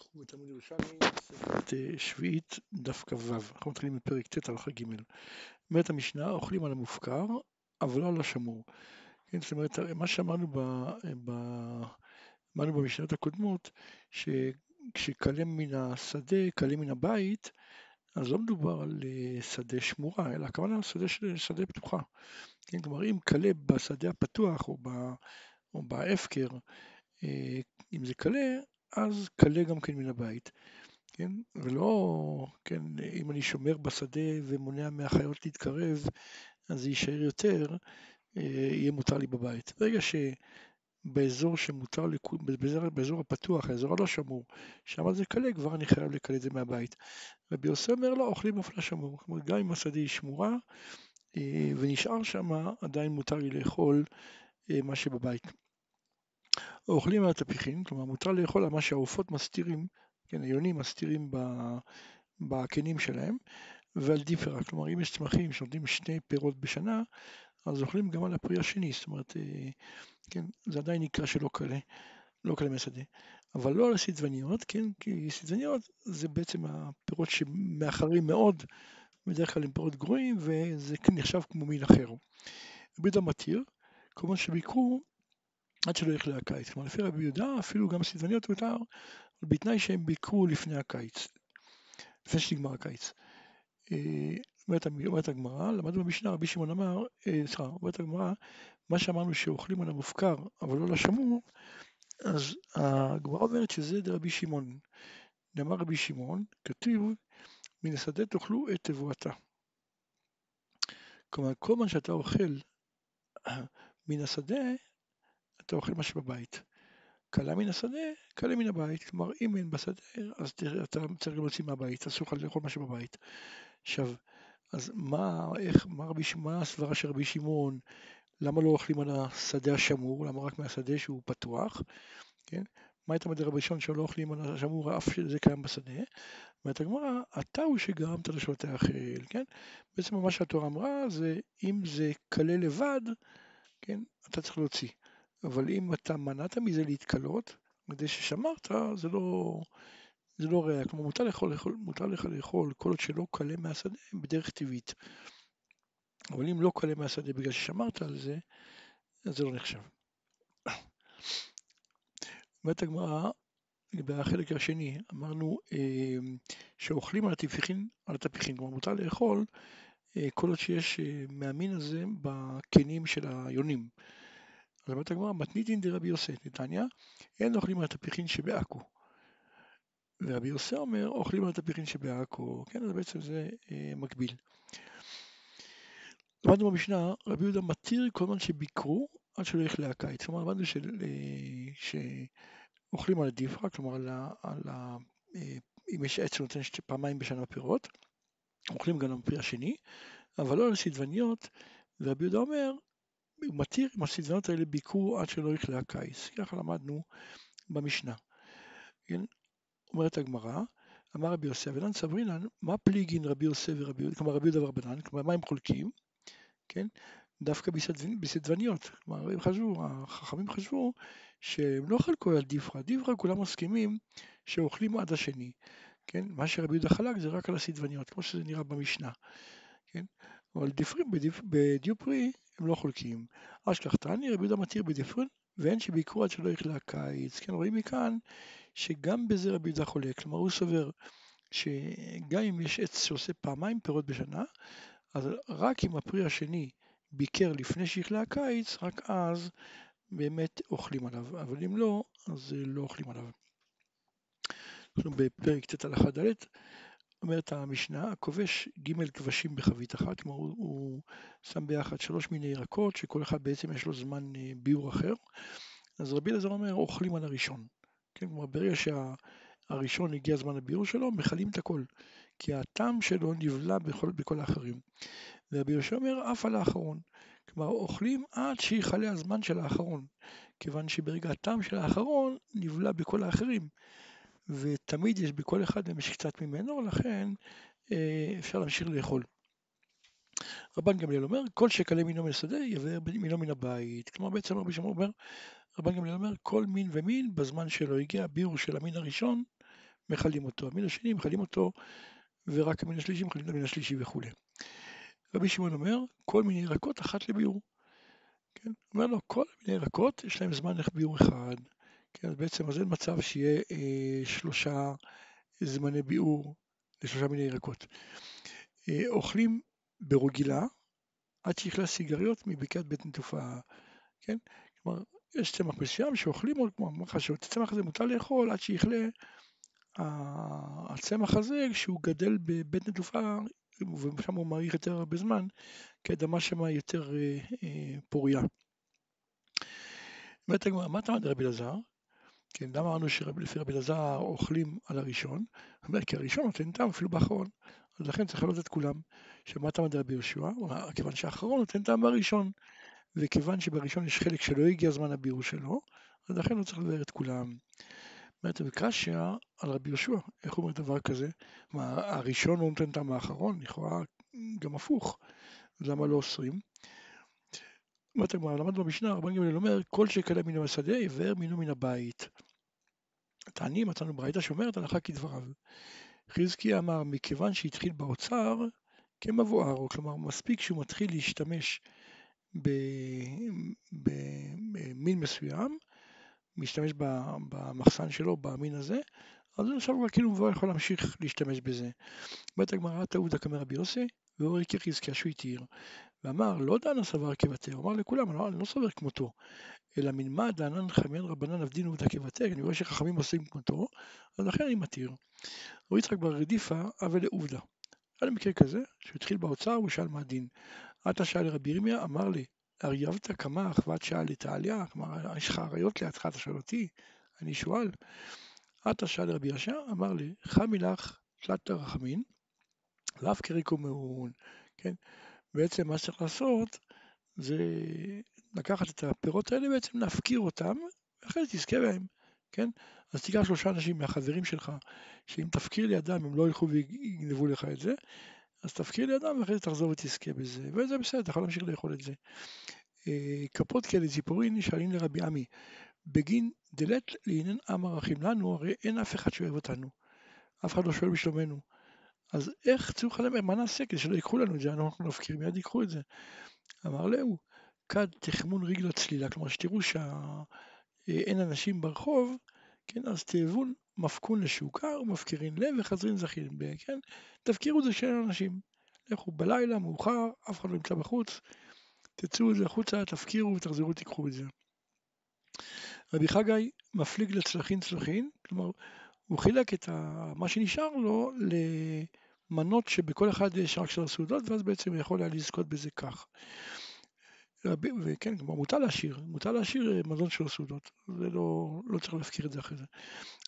אנחנו בתלמוד ירושלמי, אה, שביעית, דף כ"ו, אנחנו מתחילים בפרק ט' הלכה ג'. אומרת המשנה, אוכלים על המופקר, אבל לא על השמור. כן, זאת אומרת, מה שאמרנו ב, ב, אמרנו במשנות הקודמות, שכשכלה מן השדה, כלה מן הבית, אז לא מדובר על אה, שדה שמורה, אלא הכוונה על שדה, שדה פתוחה. כן, כלומר, אם כלה בשדה הפתוח או, ב, או בהפקר, אה, אם זה כלה, אז כלה גם כן מן הבית, כן? ולא, כן, אם אני שומר בשדה ומונע מהחיות להתקרב, אז זה יישאר יותר, אה, יהיה מותר לי בבית. ברגע שבאזור שמותר, באזור, באזור הפתוח, האזור הלא שמור, שם זה כלה, כבר אני חייב לקלל את זה מהבית. רבי יוסי אומר לא, אוכלים אף לא שמור. כלומר, גם אם השדה היא שמורה אה, ונשאר שם, עדיין מותר לי לאכול אה, מה שבבית. אוכלים על התפיחים, כלומר מותר לאכול על מה שהעופות מסתירים, כן, היונים מסתירים בקנים שלהם, ועל דיפרה, כלומר אם יש צמחים שנותנים שני פירות בשנה, אז אוכלים גם על הפרי השני, זאת אומרת, אה, כן, זה עדיין נקרא שלא קלה, לא קלה מהשדה. אבל לא על הסדבניות, כן, כי סדבניות זה בעצם הפירות שמאחרים מאוד, בדרך כלל הם פירות גרועים, וזה נחשב כמו מין אחר. רבי יהודה כמובן שביקרו עד שלא יכלה הקיץ. כלומר, לפי רבי יהודה, אפילו גם סדבניות מותר, בתנאי שהם ביקרו לפני הקיץ, לפני שנגמר הקיץ. אה, אומרת הגמרא, למדנו במשנה, רבי שמעון אמר, אה, סליחה, אומרת הגמרא, מה שאמרנו שאוכלים על המופקר, אבל לא לשמור, אז הגמרא אומרת שזה דרבי שמעון. נאמר רבי שמעון, כתוב, מן השדה תאכלו את תבואתה. כלומר, כל מה שאתה אוכל מן השדה, אתה אוכל מה שבבית. כלה מן השדה, כלה מן הבית. כלומר, אם אין בשדה, אז אתה צריך גם להוציא מהבית, אסור לך לאכול מה שבבית. עכשיו, אז מה, איך, מה, רבי, מה הסברה של רבי שמעון? למה לא אוכלים על השדה השמור? למה רק מהשדה שהוא פתוח? כן? מה הייתה מדבר רבי שמעון שלא אוכלים על השמור אף שזה קיים בשדה? אומרת הגמרא, אתה הוא שגרמת לשון תאכל, כן? בעצם מה שהתורה אמרה זה אם זה כלה לבד, כן? אתה צריך להוציא. אבל אם אתה מנעת מזה להתקלות, כדי ששמרת, זה לא, זה לא ראייה. כלומר, מותר, לאכול, לאכול, מותר לך לאכול כל עוד שלא קלה מהשדה בדרך טבעית. אבל אם לא קלה מהשדה בגלל ששמרת על זה, אז זה לא נחשב. אומרת הגמרא, לגבי החלק השני, אמרנו אה, שאוכלים על התפיחין, על התפיחין, כלומר מותר לאכול אה, כל עוד שיש אה, מהמין הזה בקנים של היונים. אז אומרת הגמרא, מתניתין דרבי יוסי, נתניה, אין אוכלים על התפיחין שבעכו. ורבי יוסי אומר, אוכלים על התפיחין שבעכו, כן, אז בעצם זה אה, מקביל. למדנו במשנה, רבי יהודה מתיר כל זמן שביקרו עד שלא יכלה הקיץ. כלומר, למדנו אה, שאוכלים על הדיפרה, כלומר, על ה, על ה, אה, אם יש עץ שנותן פעמיים בשנה פירות, אוכלים גם על הפרי השני, אבל לא על סדבניות, ורבי יהודה אומר, מתיר אם הסדבנות האלה ביקרו עד שלא יכלה הקיץ. ככה למדנו במשנה. כן? אומרת הגמרא, אמר רבי יוסף, ונן סברינן, מה פליגין רבי יוסף ורבי יהודה, כלומר רבי יהודה ורבנן, כלומר מה הם חולקים, כן? דווקא בסדבניות, כלומר הם חשבו, החכמים חשבו שהם לא חלקו על דיפרה, דיפרה כולם מסכימים שאוכלים עד השני, כן? מה שרבי יהודה חלק זה רק על הסדבניות, כמו שזה נראה במשנה, כן? אבל בדיופרי הם לא חולקים. אשכח תעני רבי יהודה מתיר בדיפרין ואין שביקרו עד שלא יכלה הקיץ. כן, רואים מכאן שגם בזה רבי יהודה חולק. כלומר הוא סובר שגם אם יש עץ שעושה פעמיים פירות בשנה, אז רק אם הפרי השני ביקר לפני שיכלה הקיץ, רק אז באמת אוכלים עליו. אבל אם לא, אז לא אוכלים עליו. אנחנו בפרק ט' הלכה ד' אומרת המשנה, הכובש ג' כבשים בחבית אחת, כלומר הוא, הוא שם ביחד שלוש מיני ירקות, שכל אחד בעצם יש לו זמן אה, ביור אחר, אז רבי אלעזר אומר, אוכלים על הראשון. כן, כלומר ברגע שהראשון הגיע זמן הביור שלו, מכלים את הכל, כי הטעם שלו נבלע בכל, בכל האחרים. ורבי יהושע אומר, אף על האחרון. כלומר, אוכלים עד שיכלה הזמן של האחרון, כיוון שברגע הטעם של האחרון נבלע בכל האחרים. ותמיד יש בכל אחד מהם יש קצת ממנו, לכן אה, אפשר להמשיך לאכול. רבן גמליאל אומר, כל שכלה מינו מן השדה יבאר מינו מן הבית. כלומר בעצם רבי שמעון אומר, רבן גמליאל אומר, כל מין ומין בזמן שלו הגיע הביאור של המין הראשון, מכלים אותו, המין השני מכלים אותו, ורק המין השלישי מכלים את המין השלישי וכולי. רבי שמעון אומר, כל מיני ירקות אחת לביאור. כן? אומר לו, כל מיני ירקות יש להם זמן ביאור אחד. כן, אז בעצם אז אין מצב שיהיה אה, שלושה זמני ביאור לשלושה מיני ירקות. אה, אוכלים ברגילה עד שיכלה סיגריות מבקעת בית נטופה, כן? כלומר, יש צמח מסוים שאוכלים כמו מחשות, הצמח הזה מותר לאכול עד שיכלה הצמח הזה כשהוא גדל בבית נטופה ושם הוא מאריך יותר הרבה זמן, כי האדמה שמה יותר אה, אה, פוריה. אומרת הגמרא, מה אתה אומר רבי אלעזר? כן, למה אמרנו שלפי רבי אלעזר אוכלים על הראשון? הוא אומר, כי הראשון נותן טעם אפילו באחרון, אז לכן צריך לעלות את כולם. שמה אתה אומר רבי יהושע? הוא אומר, כיוון שהאחרון נותן טעם בראשון, וכיוון שבראשון יש חלק שלא הגיע זמן הביאור שלו, אז לכן הוא צריך לבאר את כולם. אומרת וקשיא על רבי יהושע, איך הוא אומר דבר כזה? מה, הראשון לא נותן טעם האחרון? לכאורה גם הפוך, למה לא אוסרים? אומרת הגמרא, למד במשנה, רבן גמליאל אומר, כל שכלה מינו השדה, יבאר מינו מן הבית. תעני, מצאנו ברייתא שאומרת הלכה כדבריו. חזקי אמר, מכיוון שהתחיל באוצר, כמבואר, כלומר, מספיק שהוא מתחיל להשתמש במין מסוים, משתמש במחסן שלו, במין הזה, אז עכשיו הוא כאילו כבר יכול להמשיך להשתמש בזה. אומרת הגמרא, תעודה כמר רבי יוסי, ואורי כחזקיה שהוא התיר. ואמר, לא דנה סבר כבתר, הוא אמר לכולם, אני לא, לא סובר כמותו, אלא מנמה דענן חמיין רבנן עבדין עובדה כבתר, אני רואה שחכמים עושים כמותו, אז לכן אני מתיר. רבי יצחק בר רדיפה, אבל לעובדה. היה לי מקרה כזה, שהוא התחיל באוצר, הוא שאל מה הדין. עתה שאל לרבי ירמיה, אמר לי, אריאבתא קמח ואת שאל לתעליה, כלומר, יש לך אריות לידך, אתה שואל אותי, אני שואל. עתה שאל לרבי ישע, אמר לי, חמי לך תלת רחמין, לאו קריקו מאון, כן? בעצם מה שצריך לעשות זה לקחת את הפירות האלה בעצם להפקיר אותם, ואחרי זה תזכה בהם, כן? אז תיקח שלושה אנשים מהחברים שלך, שאם תפקיר לידם הם לא ילכו ויגנבו לך את זה, אז תפקיר לידם ואחרי זה תחזור ותזכה בזה, וזה בסדר, אתה יכול להמשיך לאכול את זה. אה, כפות כאלה ציפורין נשאלים לרבי עמי, בגין דלת לעניין עם ערכים לנו, הרי אין אף אחד שאוהב אותנו, אף אחד לא שואל בשלומנו. אז איך צריך להם, מה נעשה כדי שלא ייקחו לנו את זה, אנחנו נפקיר, מיד ייקחו את זה. אמר להו, כד תחמון רגל צלילה, כלומר שתראו שאין אנשים ברחוב, כן, אז תאבון מפקון לשוקה ומפקירין לב וחזרין זכין, כן, תפקירו את זה שאין אנשים. לכו בלילה, מאוחר, אף אחד לא נמצא בחוץ, תצאו את זה החוצה, תפקירו ותחזרו, תיקחו את זה. רבי חגי מפליג לצלחין צלחין, כלומר, הוא חילק את ה... מה שנשאר לו למנות שבכל אחד יש רק שלוש סעודות, ואז בעצם הוא יכול היה לזכות בזה כך. וכן, כלומר מותר להשאיר, מותר להשאיר אה, מזון של סעודות, זה לא, לא צריך להפקיר את זה אחרי זה.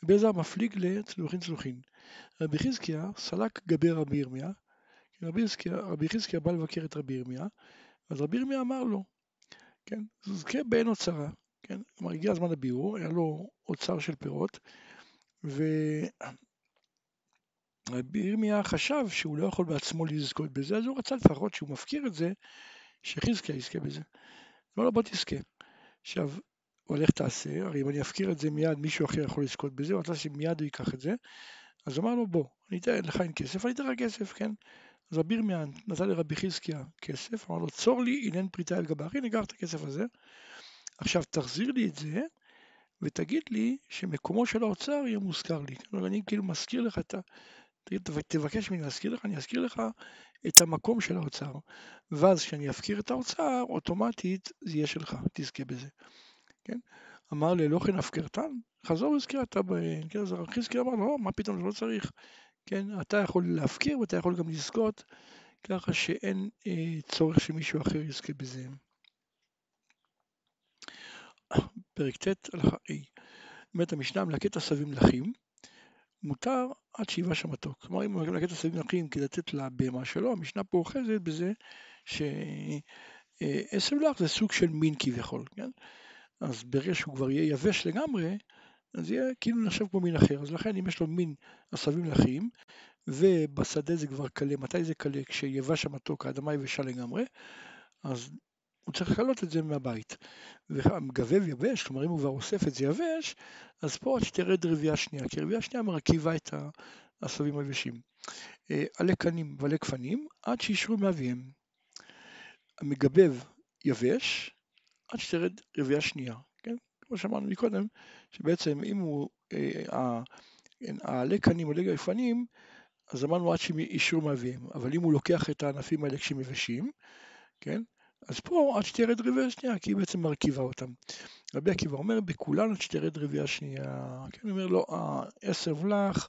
רבי אלעזר מפליג לצלוחין צלוחין. רבי חזקיה סלק גבי רבי ירמיה, רבי חזקיה בא לבקר את רבי ירמיה, אז רבי ירמיה אמר לו, כן, זכה בעין אוצרה, כן, כלומר הגיע הזמן הביאור, היה לו אוצר של פירות, ורבי ירמיה חשב שהוא לא יכול בעצמו לזכות בזה, אז הוא רצה לפחות שהוא מפקיר את זה, שחזקיה יזכה בזה. לא, לא, בוא תזכה. עכשיו, הוא הולך תעשה, הרי אם אני אפקיר את זה מיד, מישהו אחר יכול לזכות בזה, הוא רצה שמיד הוא ייקח את זה, אז אמר לו, בוא, אני אתן לך אין כסף, אני אתן לך כסף, כן? אז רבי ירמיה נתן לרבי חזקיה כסף, אמר לו, צור לי אילן פריטה על גבה, הנה קח את הכסף הזה, עכשיו תחזיר לי את זה, ותגיד לי שמקומו של האוצר יהיה מוזכר לי. כלומר, אני כאילו מזכיר לך את ה... תבקש ממני להזכיר לך, אני אזכיר לך את המקום של האוצר. ואז כשאני אפקיר את האוצר, אוטומטית זה יהיה שלך, תזכה בזה. כן? אמר לי, לא כן הפקרתן, חזור והזכיר אתה בהן. כן, אז חזקי אמר לא, מה פתאום, זה לא צריך. כן, אתה יכול להפקיר ואתה יכול גם לזכות, ככה שאין אה, צורך שמישהו אחר יזכה בזה. פרק ט' הלכה ה' אומרת המשנה מלקט עשבים מלכים מותר עד שיבש שמתוק. כלומר אם הוא מלקט עשבים מלכים כדי לתת לבהמה שלו, המשנה פה אוחזת בזה שעשב לך זה סוג של מין כביכול, כן? אז ברגע שהוא כבר יהיה יבש לגמרי, אז יהיה כאילו נחשב כמו מין אחר. אז לכן אם יש לו מין עשבים מלכים, ובשדה זה כבר קלה, מתי זה קלה? כשיבש המתוק, האדמה יבשה לגמרי, אז הוא צריך לכלות את זה מהבית. והמגבב יבש, כלומר אם הוא כבר אוסף את זה יבש, אז פה עד שתרד רבייה שנייה, כי רבייה שנייה מרכיבה את העשבים היבשים. אה, עלי קנים ועלי גפנים עד שישרו מאביהם. המגבב יבש עד שתרד רבייה שנייה, כן? כמו שאמרנו מקודם, שבעצם אם הוא, אה, כן, העלי קנים ועלי גפנים, אז אמרנו עד שהם אישרו מאביהם, אבל אם הוא לוקח את הענפים האלה כשהם יבשים, כן? אז פה עד שתרד רבייה שנייה, כי היא בעצם מרכיבה אותם. רבי עקיבא אומר, בכולן עד שתרד רבייה שנייה. כן, הוא אומר, לא, עשב לך,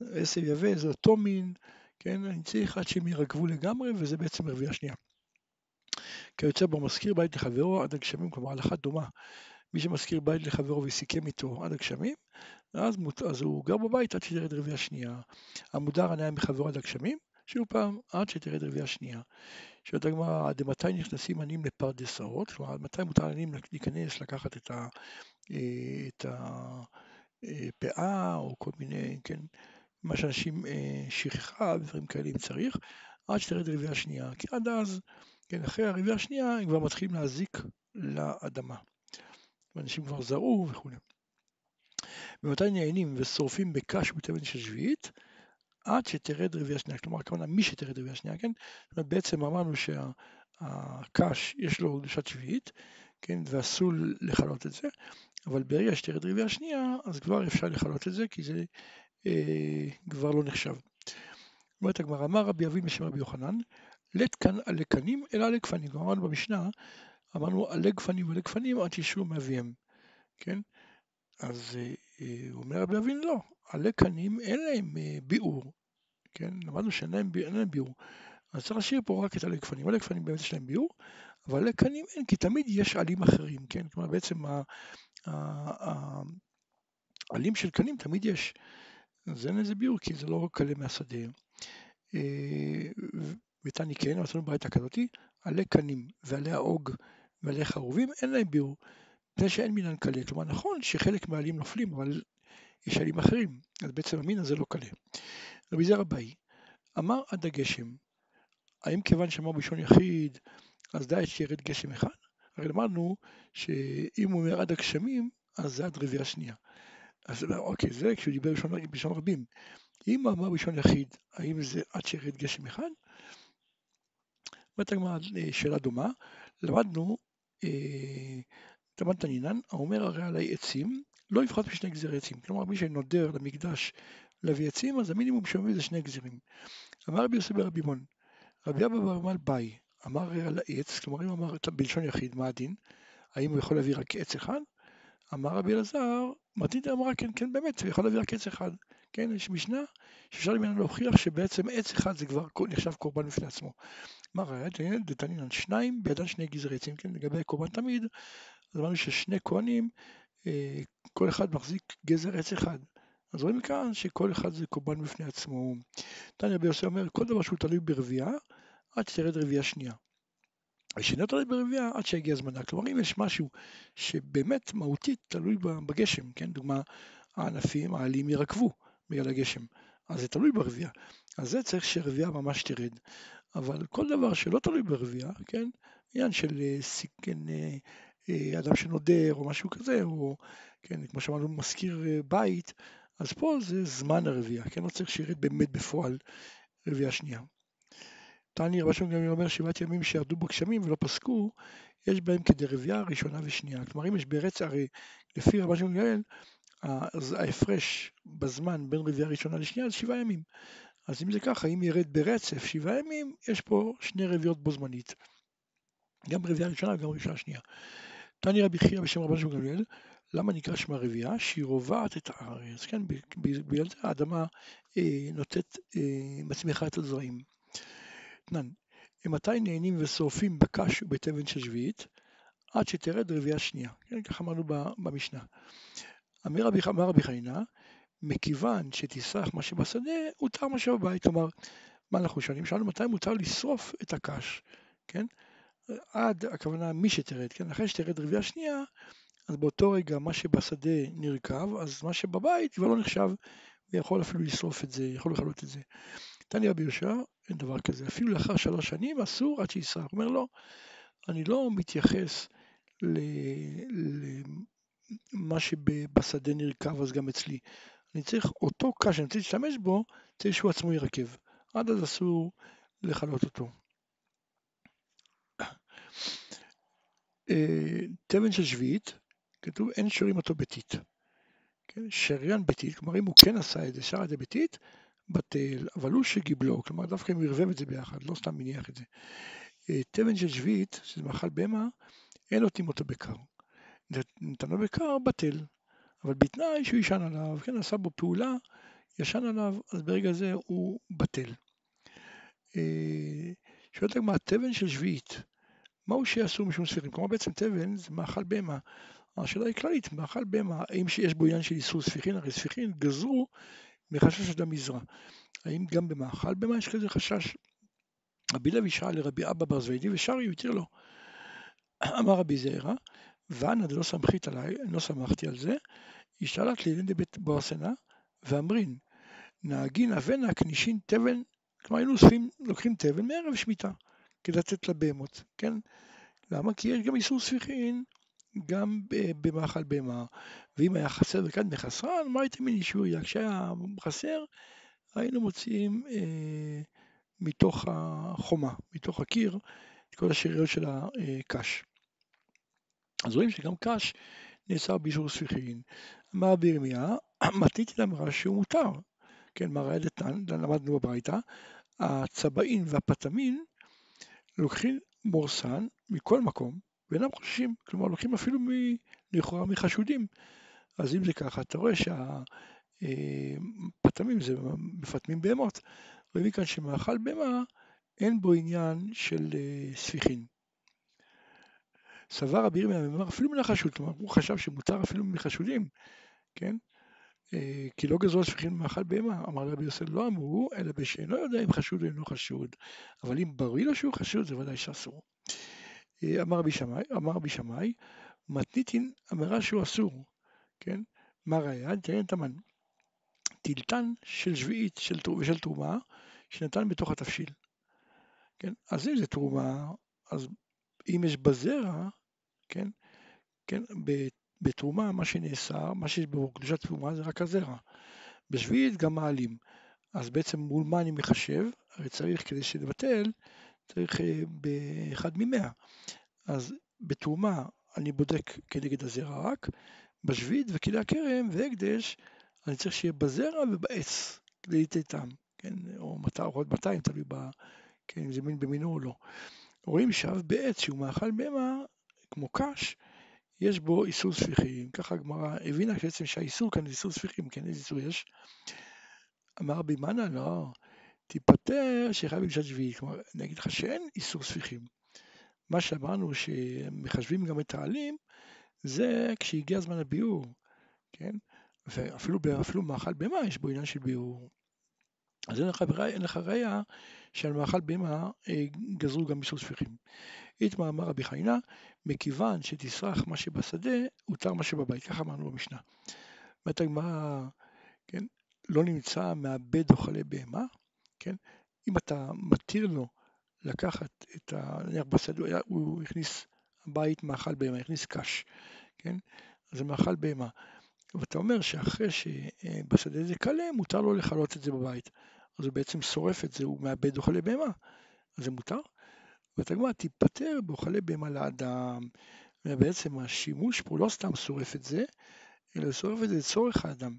עשב יבא, זה אותו מין, כן, אני צריך עד שהם ירגבו לגמרי, וזה בעצם רבייה שנייה. כיוצא בו מזכיר בית לחברו עד הגשמים, כלומר הלכה דומה. מי שמזכיר בית לחברו וסיכם איתו עד הגשמים, אז, אז הוא גר בבית עד שתרד רבייה שנייה. המודר הנאה מחברו עד הגשמים, שוב פעם, עד שתרד רבייה שנייה. שואלת הגמרא, עד מתי נכנסים עניים לפרדסאות? כלומר, עד מתי מותר עניים להיכנס, לקחת את, ה, אה, הפאה, או כל מיני, כן, מה שאנשים אה, שכחה ודברים כאלה אם צריך, עד שתרד רבייה שנייה. כי עד אז, כן, אחרי הרבייה השנייה, הם כבר מתחילים להזיק לאדמה. ואנשים כבר זרעו וכו'. ומתי נהנים ושורפים בקש ובתבן של שביעית? עד שתרד רביעייה שנייה, כלומר הכוונה מי שתרד רביעייה שנייה, כן? זאת אומרת בעצם אמרנו שהקש יש לו קדושת שביעית, כן? ואסור לכלות את זה, אבל ברגע שתרד רביעייה שנייה, אז כבר אפשר לכלות את זה, כי זה אה, כבר לא נחשב. אומרת הגמרא, אמר רבי אבינו בשם רבי יוחנן, לית כאן עלי קנים אלא עלי גפנים. כלומר אמרנו במשנה, אמרנו עלי גפנים ועלי גפנים עד שישרו מאביהם, כן? אז אה, אה, אומר רבי אבינו לא, עלי קנים אין להם אה, ביאור, כן? למדנו שאין להם, ביאור. אז צריך להשאיר פה רק את עלי גפנים. עלי גפנים באמת יש להם ביאור, אבל עלי קנים אין, כי תמיד יש עלים אחרים, כן? כלומר בעצם העלים של קנים תמיד יש. אז אין לזה ביאור, כי זה לא רק עלה מהשדה. ותני כן, מצאנו ברייתא כזאתי, עלי קנים ועלי האוג ועלי חרובים, אין להם ביאור. מפני שאין מינן קלה. כלומר, נכון שחלק מהעלים נופלים, אבל יש עלים אחרים, אז בעצם המין הזה לא קלה. רבי זר אביי אמר עד הגשם, האם כיוון שאמר בלשון יחיד, אז די שירד גשם אחד? הרי למדנו שאם הוא אומר עד הגשמים, אז זה עד רביעי השנייה. אז אוקיי, זה כשהוא דיבר בלשון, בלשון רבים. אם הוא אמר בלשון יחיד, האם זה עד שירד גשם אחד? אומרת הגמרא אה, שאלה דומה, למדנו, אה, למד תנינן, האומר הרי עלי עצים, לא יפחת משני גזרי עצים. כלומר, מי שנודר למקדש להביא עצים, אז המינימום שמביא זה שני גזרים. אמר רבי יוסי ברבי מון, רבי אבא ברמל ביי, אמר על העץ, כלומר אם אמר בלשון יחיד, מה הדין? האם הוא יכול להביא רק עץ אחד? אמר רבי אלעזר, מתנית אמרה כן, כן באמת, הוא יכול להביא רק עץ אחד. כן, יש משנה שאפשר ממנה להוכיח שבעצם עץ אחד זה כבר נחשב קורבן בפני עצמו. מה ראיה? דתנינן שניים בידן שני גזרי עצים, כן, לגבי קורבן תמיד, אז אמרנו ששני כהנים כל אחד מחזיק גזר עץ אחד. אז רואים כאן שכל אחד זה קורבן בפני עצמו. תניא רבי יוסי אומר, כל דבר שהוא תלוי ברבייה, עד שתרד רבייה שנייה. ושאינו תלוי ברבייה עד שיגיע זמנה. כלומר, אם יש משהו שבאמת מהותית תלוי בגשם, כן? דוגמה, הענפים, העלים ירקבו בגלל הגשם, אז זה תלוי ברבייה. אז זה צריך שרבייה ממש תרד. אבל כל דבר שלא תלוי ברבייה, כן? עניין של אה, כן, אה, אדם שנודר או משהו כזה, או כן, כמו שאמרנו, מזכיר אה, בית, אז פה זה זמן הרבייה, כן, לא צריך שירד באמת בפועל רבייה שנייה. תני רבי שלום גם אומר שבעת ימים שירדו בגשמים ולא פסקו, יש בהם כדי רבייה ראשונה ושנייה. כלומר, אם יש ברצף, הרי לפי רבי שלום גמליאל, ההפרש בזמן בין רבייה ראשונה לשנייה זה שבעה ימים. אז אם זה ככה, אם ירד ברצף שבעה ימים, יש פה שני רביעות בו זמנית. גם רבייה ראשונה וגם רבייה שנייה. תני רבי חייא בשם רבן שמעון גמליאל, למה נקרא שמה רבייה? שהיא רובעת את הארץ, כן? בגלל זה האדמה אה, נותנת, אה, מצמיחה את הזרעים. תנן, מתי נהנים ושורפים בקש ובתבן של שביעית? עד שתרד רבייה שנייה, כן? ככה אמרנו במשנה. אמר רבי חיינה, מכיוון שתסרח מה שבשדה, הותר מה שבבית. כלומר, מה אנחנו שואלים? שאלנו מתי מותר לשרוף את הקש, כן? עד, הכוונה מי שתרד, כן? אחרי שתרד רבייה שנייה, אז באותו רגע מה שבשדה נרקב, אז מה שבבית כבר לא נחשב, ויכול אפילו לשרוף את זה, יכול לכלות את זה. תניא רבי יהושע, אין דבר כזה, אפילו לאחר שלוש שנים אסור עד שישרף. הוא אומר לא, אני לא מתייחס למה שבשדה נרקב אז גם אצלי. אני צריך אותו קש שאני רוצה להשתמש בו, צריך שהוא עצמו ירכב. עד אז אסור לכלות אותו. תבן של שביעית, כתוב אין שרים אותו ביתית. כן? שריין ביתית, כלומר אם הוא כן עשה את זה, שר את זה ביתית, בטל, אבל הוא שגיבלו, כלומר דווקא אם הוא ערבב את זה ביחד, לא סתם מניח את זה. אה, תבן של שביעית, שזה מאכל בהמה, אין נותנים אותו בקר. נתנו בקר, בטל. אבל בתנאי שהוא ישן עליו, כן, עשה בו פעולה, ישן עליו, אז ברגע זה הוא בטל. אה, שואלת הגמרא, תבן של שביעית, מהו שאסור משום ספירים? כלומר בעצם תבן זה מאכל בהמה. השאלה היא כללית, מאכל בהמה, האם יש בו עניין של איסור ספיחין? הרי ספיחין גזרו מחשש אדם מזרע. האם גם במאכל בהמה יש כזה חשש? רבי לוי שאל לרבי אבא בר זווידי ושרי התיר לו. אמר רבי זעירא, ואנא דלא סמכית עליי, לא שמחתי על זה, השתלט לידי בית בועסנה, ואמרין, נהגין אבנה כנישין תבן, כלומר היינו אוספים, לוקחים תבן מערב שמיטה, כדי לתת לבהמות, כן? למה? כי יש גם איסור ספיחין גם במאכל בהמה, ואם היה חסר וכאן בחסרן, מה הייתם מנישוריה? כשהיה חסר, היינו מוציאים אה, מתוך החומה, מתוך הקיר, את כל השאריות של הקש. אז רואים שגם קש נאסר באישור ספיחין. אמר רבי ירמיה, מתניתי לאמרה שהוא מותר. כן, מה ראיה דתן, למדנו בברייתא, הצבעין והפטמין לוקחים מורסן מכל מקום ואינם חוששים, כלומר לוקחים אפילו מ, לכאורה מחשודים. אז אם זה ככה, אתה רואה שהפטמים זה מפטמים בהמות, רואים מכאן שמאכל בהמה אין בו עניין של אה, ספיחין. סבר רבי ירמיה, אפילו מן החשוד, כלומר הוא חשב שמותר אפילו מחשודים, כן? אה, כי לא גזרו ספיחין מאכל בהמה, אמר רבי יוסף לא אמרו, אלא בשאינו יודע אם חשוד או אינו חשוד, אבל אם בריא לו שהוא חשוד זה ודאי שאסור. אה, אמר רבי שמאי, אמר רבי שמאי, מתניתין אמרה שהוא אסור, כן? מה ראיה? תראה את המן. טילטן של שביעית של, ושל תרומה, שנתן בתוך התבשיל. כן? אז אם זה תרומה, אז אם יש בזרע, כן? כן? בתרומה מה שנאסר, מה שיש בו קדושת תרומה זה רק הזרע. בשביעית גם מעלים. אז בעצם מול מה אני מחשב? הרי צריך כדי שלבטל, צריך אה, באחד ממאה. אז בתרומה אני בודק כנגד הזרע רק, בשביעית וכלי הכרם והקדש אני צריך שיהיה בזרע ובעץ כדי לתתם, כן, או 200, או עוד 200, תלוי ב... כן, אם זה מין במינו או לא. רואים שאב בעץ שהוא מאכל בהמה, כמו קש, יש בו איסור ספיחים. ככה הגמרא הבינה בעצם שהאיסור כאן זה איסור ספיחים, כן, איזה איסור יש? אמר רבי מנה, לא, תיפטר שחייב במשת שביעית. כלומר, אני אגיד לך שאין איסור ספיחים. מה שאמרנו שמחשבים גם את העלים, זה כשהגיע זמן הביאור, כן? ואפילו אפילו מאכל בהמה יש בו עניין של ביאור. אז אין לך, ראייה שעל מאכל בהמה אה, גזרו גם איסור ספיחים. איתמר אמר רבי חיינה, מכיוון שתסרח מה שבשדה, הותר מה שבבית, ככה אמרנו במשנה. אומרת הגמרא, כן, לא נמצא מאבד אוכלי בהמה, כן, אם אתה מתיר לו לקחת את ה... נניח בשדה, הוא הכניס בית מאכל בהמה, הכניס קש, כן, זה מאכל בהמה. ואתה אומר שאחרי שבשדה זה קלה, מותר לו לכלות את זה בבית. אז הוא בעצם שורף את זה, הוא מאבד אוכלי בהמה, אז זה מותר. ואתה כבר תיפטר באוכלי בהמה לאדם. ובעצם השימוש פה לא סתם שורף את זה, אלא שורף את זה לצורך האדם.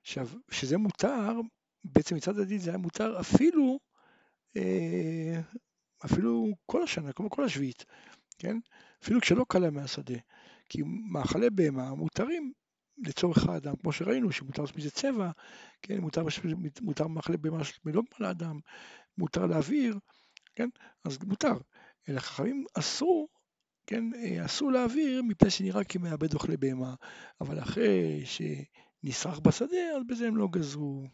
עכשיו, שזה מותר, בעצם מצד הדין זה היה מותר אפילו, אה, אפילו כל השנה, כמו כל השביעית, כן? אפילו כשלא קלה מהשדה. כי מאכלי בהמה מותרים לצורך האדם, כמו שראינו, שמותר לעשות מזה צבע, כן, מותר, מותר מאכלי בהמה מלא לאדם, מותר להעביר, כן, אז מותר. אלא חכמים אסרו, כן, אסרו להעביר מפני שנראה כמאבד אוכלי בהמה, אבל אחרי שנשרח בשדה, אז בזה הם לא גזרו.